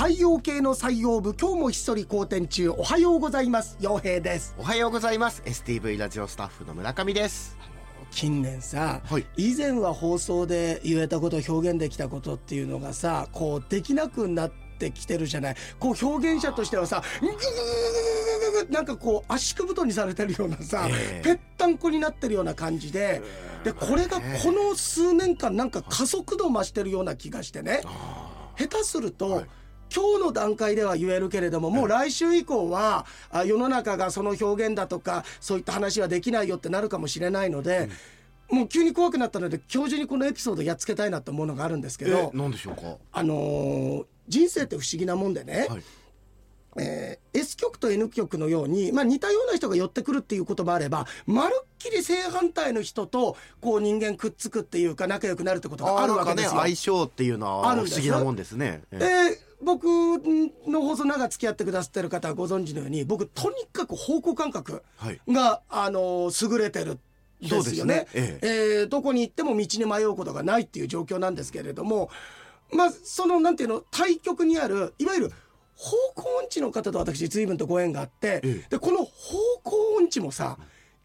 太陽系の採用部今日もひっそり好転中。おはようございます。陽平です。おはようございます。STV ラジオスタッフの村上です。近年さ、はい、以前は放送で言えたこと表現できたことっていうのがさこうできなくなってきてるじゃない。こう表現者としてはさなんかこう圧縮太にされてるようなさ、えー、ぺったんこになってるような感じで。でこれがこの数年間なんか加速度増してるような気がしてね下手すると、はい今日の段階では言えるけれどももう来週以降はあ世の中がその表現だとかそういった話はできないよってなるかもしれないので、もう急に怖くなったので今日中にこのエピソードやっつけたいなと思うのがあるんですけどえ、なんでしょうか？あのー人生って不思議なもんでね、はい。えー S 曲と N 曲のように、まあ、似たような人が寄ってくるっていうこともあればまるっきり正反対の人とこう人間くっつくっていうか仲良くなるってことがあるわけですよ。ね相性っていうのは不思議なもんですね。え。で僕の放送長付き合ってくださってる方はご存知のように僕とにかく方向感覚はい。が、あの優れてるんですよね。そうですね。えーどこに行っても道に迷うことがないっていう状況なんですけれどもまあそのなんていうの対極にあるいわゆる方向音痴の方と私随分とご縁があって、ええ。でこの方向音痴もさ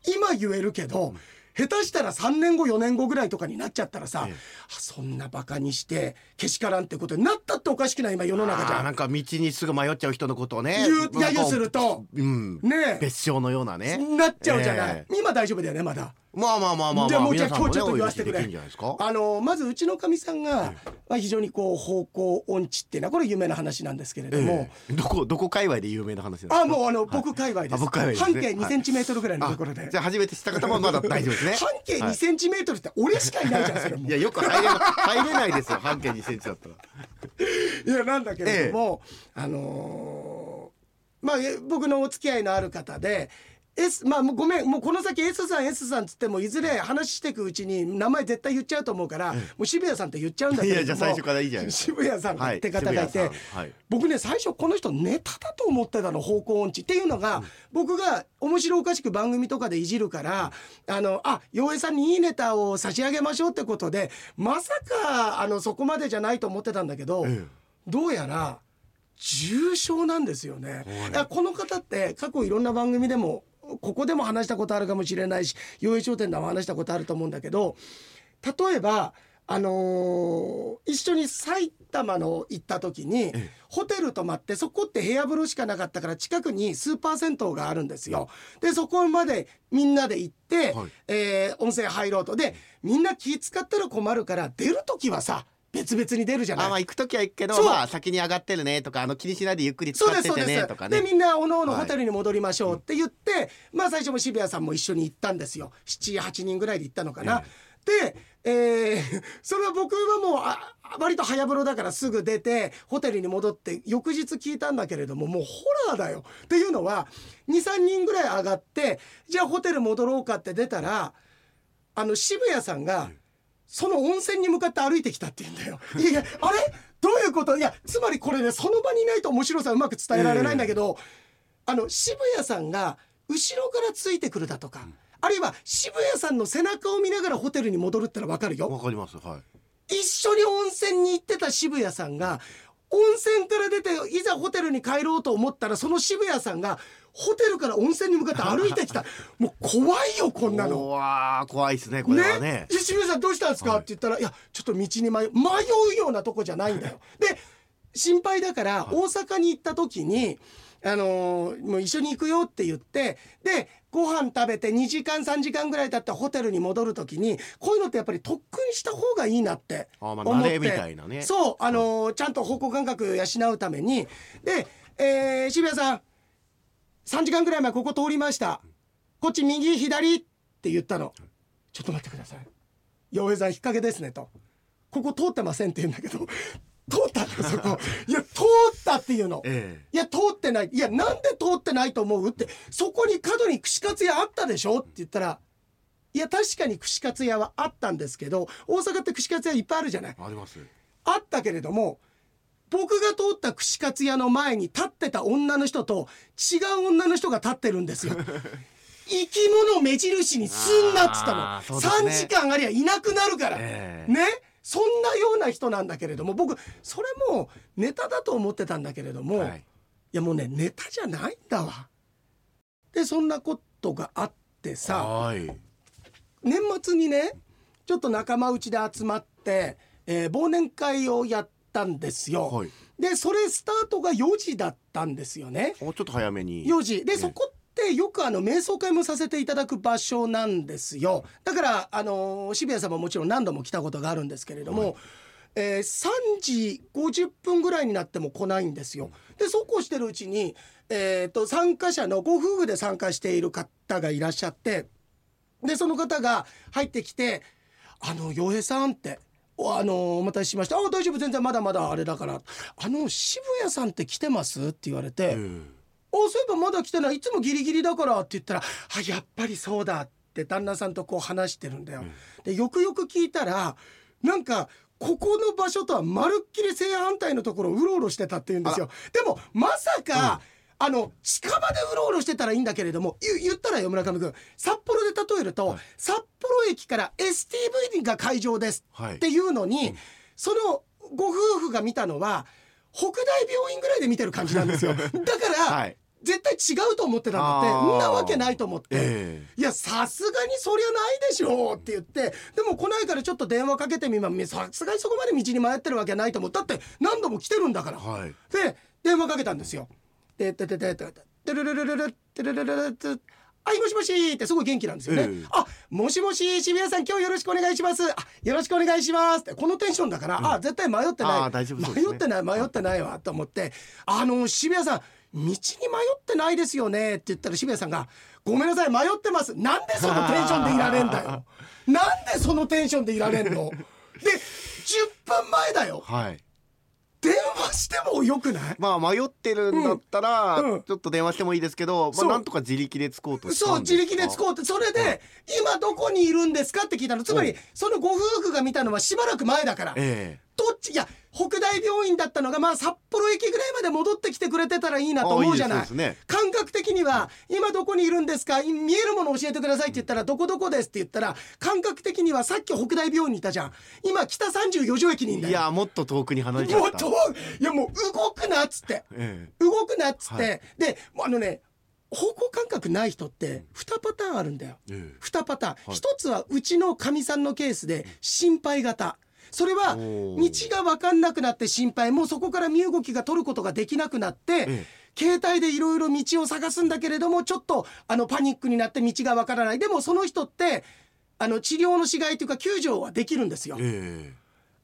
今言えるけど、下手したら3年後4年後ぐらいとかになっちゃったらさ、ええ。あそんなバカにしてけしからんってことになったっておかしくない今世の中じゃ。なんか道にすぐ迷っちゃう人のことをね揶揄すると。うんねえ。別称のようなね。なっちゃうじゃない、え。今大丈夫だよねまだ。まあまあまあまあじゃあもうじゃあ今日ちょっとね言わせてくれ。あのまずうちのかみさんが、まあ、非常にこう方向音痴っていうのはこれ有名な話なんですけれども、ええ。どこどこ界隈で有名な話なんですか？あもうあの僕界隈です,、あ僕界隈ですね。半径2センチメートルぐらいのところで。あじゃあ初めて知った方もまだ大丈夫ですね。半径2センチメートルって俺しかいないじゃんそれもいやよく入れ入れないですよ。半径2センチだったら。いやなんだけれども、あのーまあえ僕のお付き合いのある方で S まあもうごめん。もうこの先 S さん S さんっつってもいずれ話していくうちに名前絶対言っちゃうと思うから、もう渋谷さんって言っちゃうんだけれども。いやじゃあ最初からいいじゃないです渋谷さんって方がいて、はい。僕ね最初この人ネタだと思ってたの方向音痴。っていうのが、僕が面白おかしく番組とかでいじるからあのあ洋平さんにいいネタを差し上げましょうってことでまさかあのそこまでじゃないと思ってたんだけど、えどうやら重症なんですよね。この方って過去いろんな番組でもここでも話したことあるかもしれないし洋平商店でも話したことあると思うんだけど例えばあのー一緒に埼玉の行った時にえホテル泊まってそこって部屋風呂しかなかったから近くにスーパー銭湯があるんですよ。でそこまでみんなで行って、はい。えー温泉入ろうと。でみんな気使ったら困るから出る時はさ別々に出るじゃない。あまあ行く時は行くけどまあ先に上がってるねとかあの気にしないでゆっくり使っててねとかね。でみんなおのおのはい。ホテルに戻りましょうって言って、まあ最初も渋谷さんも一緒に行ったんですよ。78人ぐらいで行ったのかな。で、えー それは僕はもうあ割と早風呂だからすぐ出てホテルに戻って翌日聞いたんだけれどももうホラーだよ。っていうのは23人ぐらい上がってじゃあホテル戻ろうかって出たらあの渋谷さんがその温泉に向かって歩いてきたって言うんだよ。いやいやあれ？どういうこと？いやつまりこれねその場にいないと面白さうまく伝えられないんだけど、あの渋谷さんが後ろからついてくるだとか、あるいは渋谷さんの背中を見ながらホテルに戻るってのは分かるよ。わかりますはい。一緒に温泉に行ってた渋谷さんが温泉から出ていざホテルに帰ろうと思ったらその渋谷さんがホテルから温泉に向かって歩いてきた。もう怖いよこんなの。うわー怖いですねこれはね。で渋谷さんどうしたんですか、はい。って言ったら「いやちょっと道に迷う迷うようなとこじゃないんだよ」で心配だから大阪に行った時に、あのーもう一緒に行くよって言ってでご飯食べて2時間3時間ぐらい経ったホテルに戻る時にこういうのってやっぱり特訓した方がいいなって思って。慣れみたいなね。そうあのーちゃんと方向感覚養うために。で、えー渋谷さん3時間ぐらい前ここ通りました。こっち右左って言ったの。ちょっと待ってください。洋平さん引っ掛けですねと。ここ通ってませんって言うんだけど通ったんだよそこ。いや通ったっていうの。えいや通ってない。いやなんで通ってないと思うって。そこに角に串カツ屋あったでしょって言ったらいや確かに串カツ屋はあったんですけど大阪って串カツ屋いっぱいあるじゃない。えあります。あったけれども僕が通った串カツ屋の前に立ってた女の人と違う女の人が立ってるんですよ。生き物目印にすんなっつったの、ね。3時間ありゃいなくなるから、ええ。ね？そんなような人なんだけれども僕それもネタだと思ってたんだけれども、はいいやもうねネタじゃないんだわ。でそんなことがあってさはい年末にねちょっと仲間内で集まって、えー忘年会をやったんですよ。はいでそれスタートが4時だったんですよね。ちょっと早めに4時でえそこってよくあの瞑想会もさせていただく場所なんですよだからあの渋谷さんももちろん何度も来たことがあるんですけれども、えー3時50分ぐらいになっても来ないんですよ。でそうこうしてるうちに、えー、と参加者のご夫婦で参加している方がいらっしゃってでその方が入ってきて「あの洋平さん」って。おあのお待たせしました。あ大丈夫全然まだまだあれだから。あの渋谷さんって来てます？って言われて、そういえばまだ来てない。いつもギリギリだからって言ったら「あやっぱりそうだ」って旦那さんとこう話してるんだよ。でよくよく聞いたらなんかここの場所とはまるっきり正反対のところをうろうろしてたって言うんですよ。でもまさか、あの近場でうろうろしてたらいいんだけれども言言ったらよ村上君。札幌で例えると、はい。札幌駅から STV が会場ですはい。っていうのに、そのご夫婦が見たのは北大病院ぐらいで見てる感じなんですよ。だから、はい絶対違うと思ってたんだって。そんなわけないと思って。えいやさすがにそりゃないでしょうって言って。でも来ないからちょっと電話かけてみますさすがにそこまで道に迷ってるわけないと思うだって何度も来てるんだから。えはい。で電話かけたんですよ。でててててててるるるるるてるるるるるはいもしもしってすごい元気なんですよね、ええあもしもし渋谷さん今日よろしくお願いしますあよろしくお願いしますってこのテンションだから、あ絶対迷ってないね迷ってない迷ってないわと思ってあの渋谷さん道に迷ってないですよねって言ったら渋谷さんがごめんなさい迷ってます。なんでそのテンションでいられんだよ。なんでそのテンションでいられんの？で10分前だよ。はい。電話してもよくない？まあ迷ってるんだったら、うん。うん。ちょっと電話してもいいですけど、まあなんとか自力でつこうとそう自力で使おうって。それで今どこにいるんですか？って聞いたの。つまりうん。そのご夫婦が見たのはしばらく前だから。え。どっちいや北大病院だったのがまあ札幌駅ぐらいまで戻ってきてくれてたらいいえなと思うじゃない。あいいね。感覚的には今どこにいるんですか？い見えるもの教えてくださいって言ったらどこどこですって言ったら感覚的にはさっき北大病院にいたじゃん。今北34条駅にいんだよ。いやもっと遠くに離れちゃった。もいいやもう動くなっつって。え動くなっつって、はい。であのね方向感覚ない人って2パターンあるんだよ。ええ。2パターン、はい。一つはうちのかみさんのケースで心配型それはお道ーが分かんなくなって心配もうそこから身動きが取ることができなくなって、ええ。携帯でいろいろ道を探すんだけれどもちょっとあのパニックになって道が分からない。でもその人ってあの治療のしがいというか救助はできるんですよ。え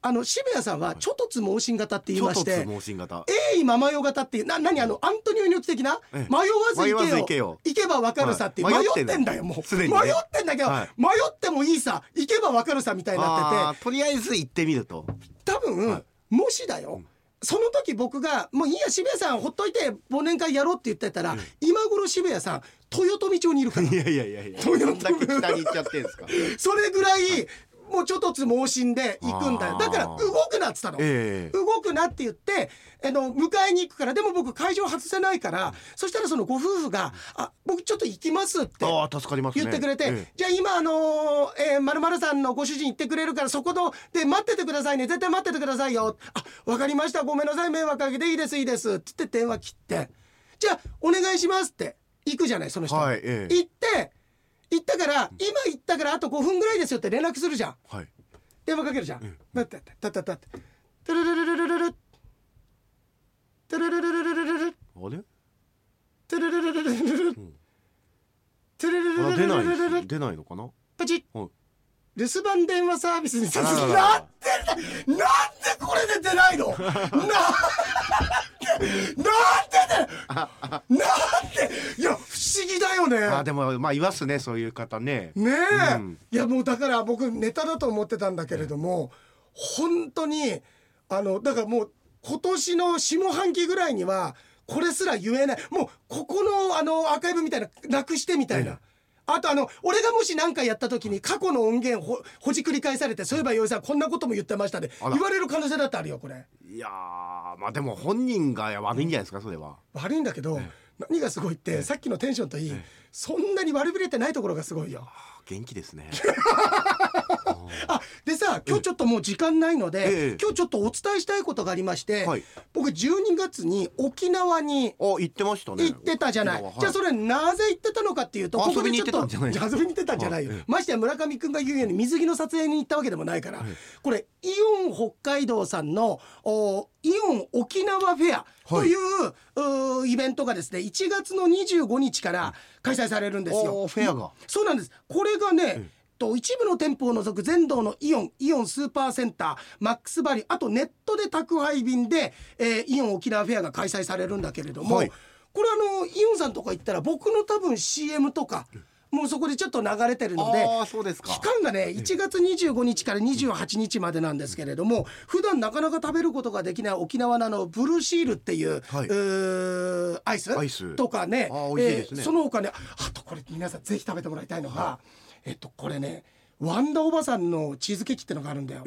あの渋谷さんはちょとつ盲信型ってえ言いまして型。鋭意ママヨ型っていうな何あのアントニオ猪木的な？ええ。迷わず行けよ。行けば分かるさって迷ってんだよもう。迷ってんだけど、はい。迷ってもいいさ行けば分かるさみたいになあってーとりあえず行ってみると。て多分、はい。もしだよ、その時僕が「もういいや渋谷さんほっといて忘年会やろう」って言ってたら、今頃渋谷さん豊臣町にいるから。いやいやいやいや。どういうどんだけ北に行っちゃってんですか。それぐらいもうちょっとつ盲信で行くんだよ。だから動くなっつったの。ええ。動くなって言ってあの迎えに行くからでも僕会場外せないからそしたらそのご夫婦が「あ僕ちょっと行きます」ってああ助かりますね。言ってくれて、ええ。じゃあ今あのーえー、〇〇さんのご主人行ってくれるからそこので待っててくださいね。絶対待っててくださいよ。あわかりました。ごめんなさい。迷惑かけていいですいいです。って言って電話切って。じゃあお願いしますって行くじゃないその人、はいええ。行って行ったから今行ったからあと5分ぐらいですよって連絡するじゃんはい電話かけるじゃん。んだってたったったって。トゥルルルルルルル。トゥルルルルルルルル。あれトゥルルルルルルル。トゥルルルルあ出なルルルルい出ないのかなパチッ。はい留守番電話サービスにさなんでなんでこれで出ないのなんでなんでなんでいや不思議だよねあでもまあいますねそういう方ね。ねえ、うん。いやもうだから僕ネタだと思ってたんだけれども、本当にあのだからもう今年の下半期ぐらいにはこれすら言えない。もうここのあのアーカイブみたいななくしてみたいな。あとあの俺がもし何かやった時に過去の音源ほほじくり返されてそういえば洋井さんこんなことも言ってましたであら。言われる可能性だってあるよこれ。いやーまあでも本人が悪いんじゃないですかそれは。悪いんだけど、何がすごいって、さっきのテンションといい、そんなに悪びれてないところがすごいよ。あ元気ですね あでさ今日ちょっともう時間ないので、ええ。今日ちょっとお伝えしたいことがありまして、はい。僕12月に沖縄にあ言ってましたね。行ってたじゃない、沖縄じゃあそれなぜ行ってたのかっていうと遊ここでちょっと 遊びに行ってたんじゃないよ、はいええ。ましてや村上くんが言うように水着の撮影に行ったわけでもないから、はい。これイオン北海道さんのおイオン沖縄フェアという,、うーイベントがですね1月の25日から開催されるんですよ。フェアが。そうなんです。これがね、と一部の店舗を除く全道のイオンイオンスーパーセンターマックスバリあとネットで宅配便で、えーイオン沖縄フェアが開催されるんだけれども、はい。これあのイオンさんとか行ったら僕の多分 CM とかもうそこでちょっと流れてるのでああそうですか。期間がね1月25日から28日までなんですけれども普段なかなか食べることができない沖縄のブルーシールっていう,、はい。うーアイスアイス。とかねあー美味しいですね。その他ねあとこれ皆さんぜひ食べてもらいたいのが、えっとこれねワンダおばさんのチーズケーキってのがあるんだよ。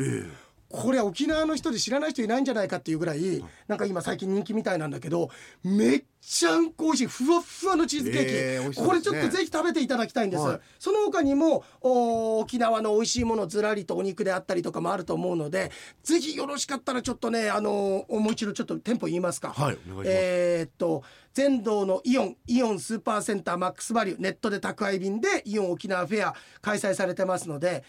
これ沖縄の人で知らない人いないんじゃないかっていうぐらいなんか今最近人気みたいなんだけどめっちゃんこ美味しいふわっふわのチーズケーキ、えー美味しそうこれちょっとぜひ食べていただきたいんです、はい。その他にもお沖縄の美味しいものずらりとお肉であったりとかもあると思うのでぜひよろしかったらちょっとねあのもう一度ちょっと店舗言いますか。はいお願いします。えーっと全道のイオンイオンスーパーセンターマックスバリューネットで宅配便でイオン沖縄フェア開催されてますので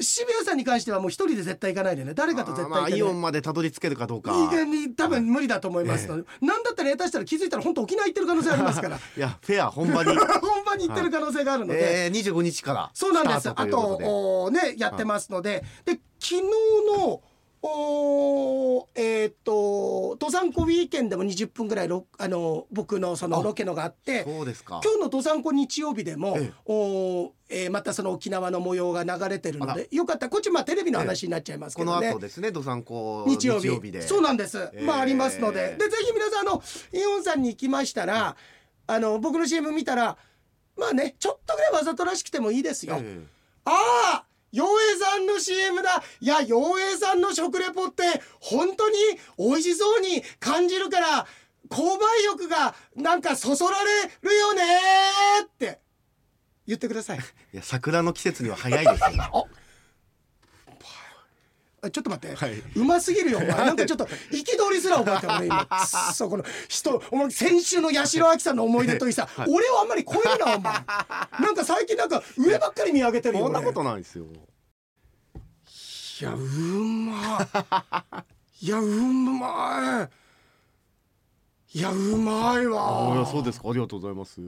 渋谷さんに関してはもう一人で絶対行かないでね。誰かと絶対行ってねイオンまでたどり着けるかどうか。意外に多分無理だと思います。ので、なんだったら下手したら気づいたら本当沖縄行ってる可能性ありますから。いやフェア本場に。本番に行ってる可能性があるので、えー、25日からそうなんです。あとおねやってますので、で昨日のおえーっと登山湖ウィーケンでも20分ぐらいロあの僕のそのあロケのがあってそうですか。今日の登山湖日曜日でも、ええ。おえーまたその沖縄の模様が流れてるのあでよかったらこっちまあテレビの話になっちゃいますけこのどね。後ですね、日曜日で。そうなんです、えーまあありますので。でぜひ皆さんあのイオンさんに行きましたらあの僕の CM 見たらまあねちょっとぐらいわざとらしくてもいいですよ、えああ洋平さんの CM だ。いや洋平さんの食レポって本当に美味しそうに感じるから購買欲がなんかそそられるよねって。言ってください。え いや桜の季節には早いですよ。あ ちょっと待って、はい。うますぎるよお前。なんかちょっと憤りすら覚えた俺今そこの人お前先週の八代亜紀さんの思い出といいさ、俺をあんまり超えるなお前。なんか最近なんか上ばっかり見上げてるよ俺。こんなことないですよ。いやうまい。いやうまい。いやうまいわ。やそうですか。ありがとうございます。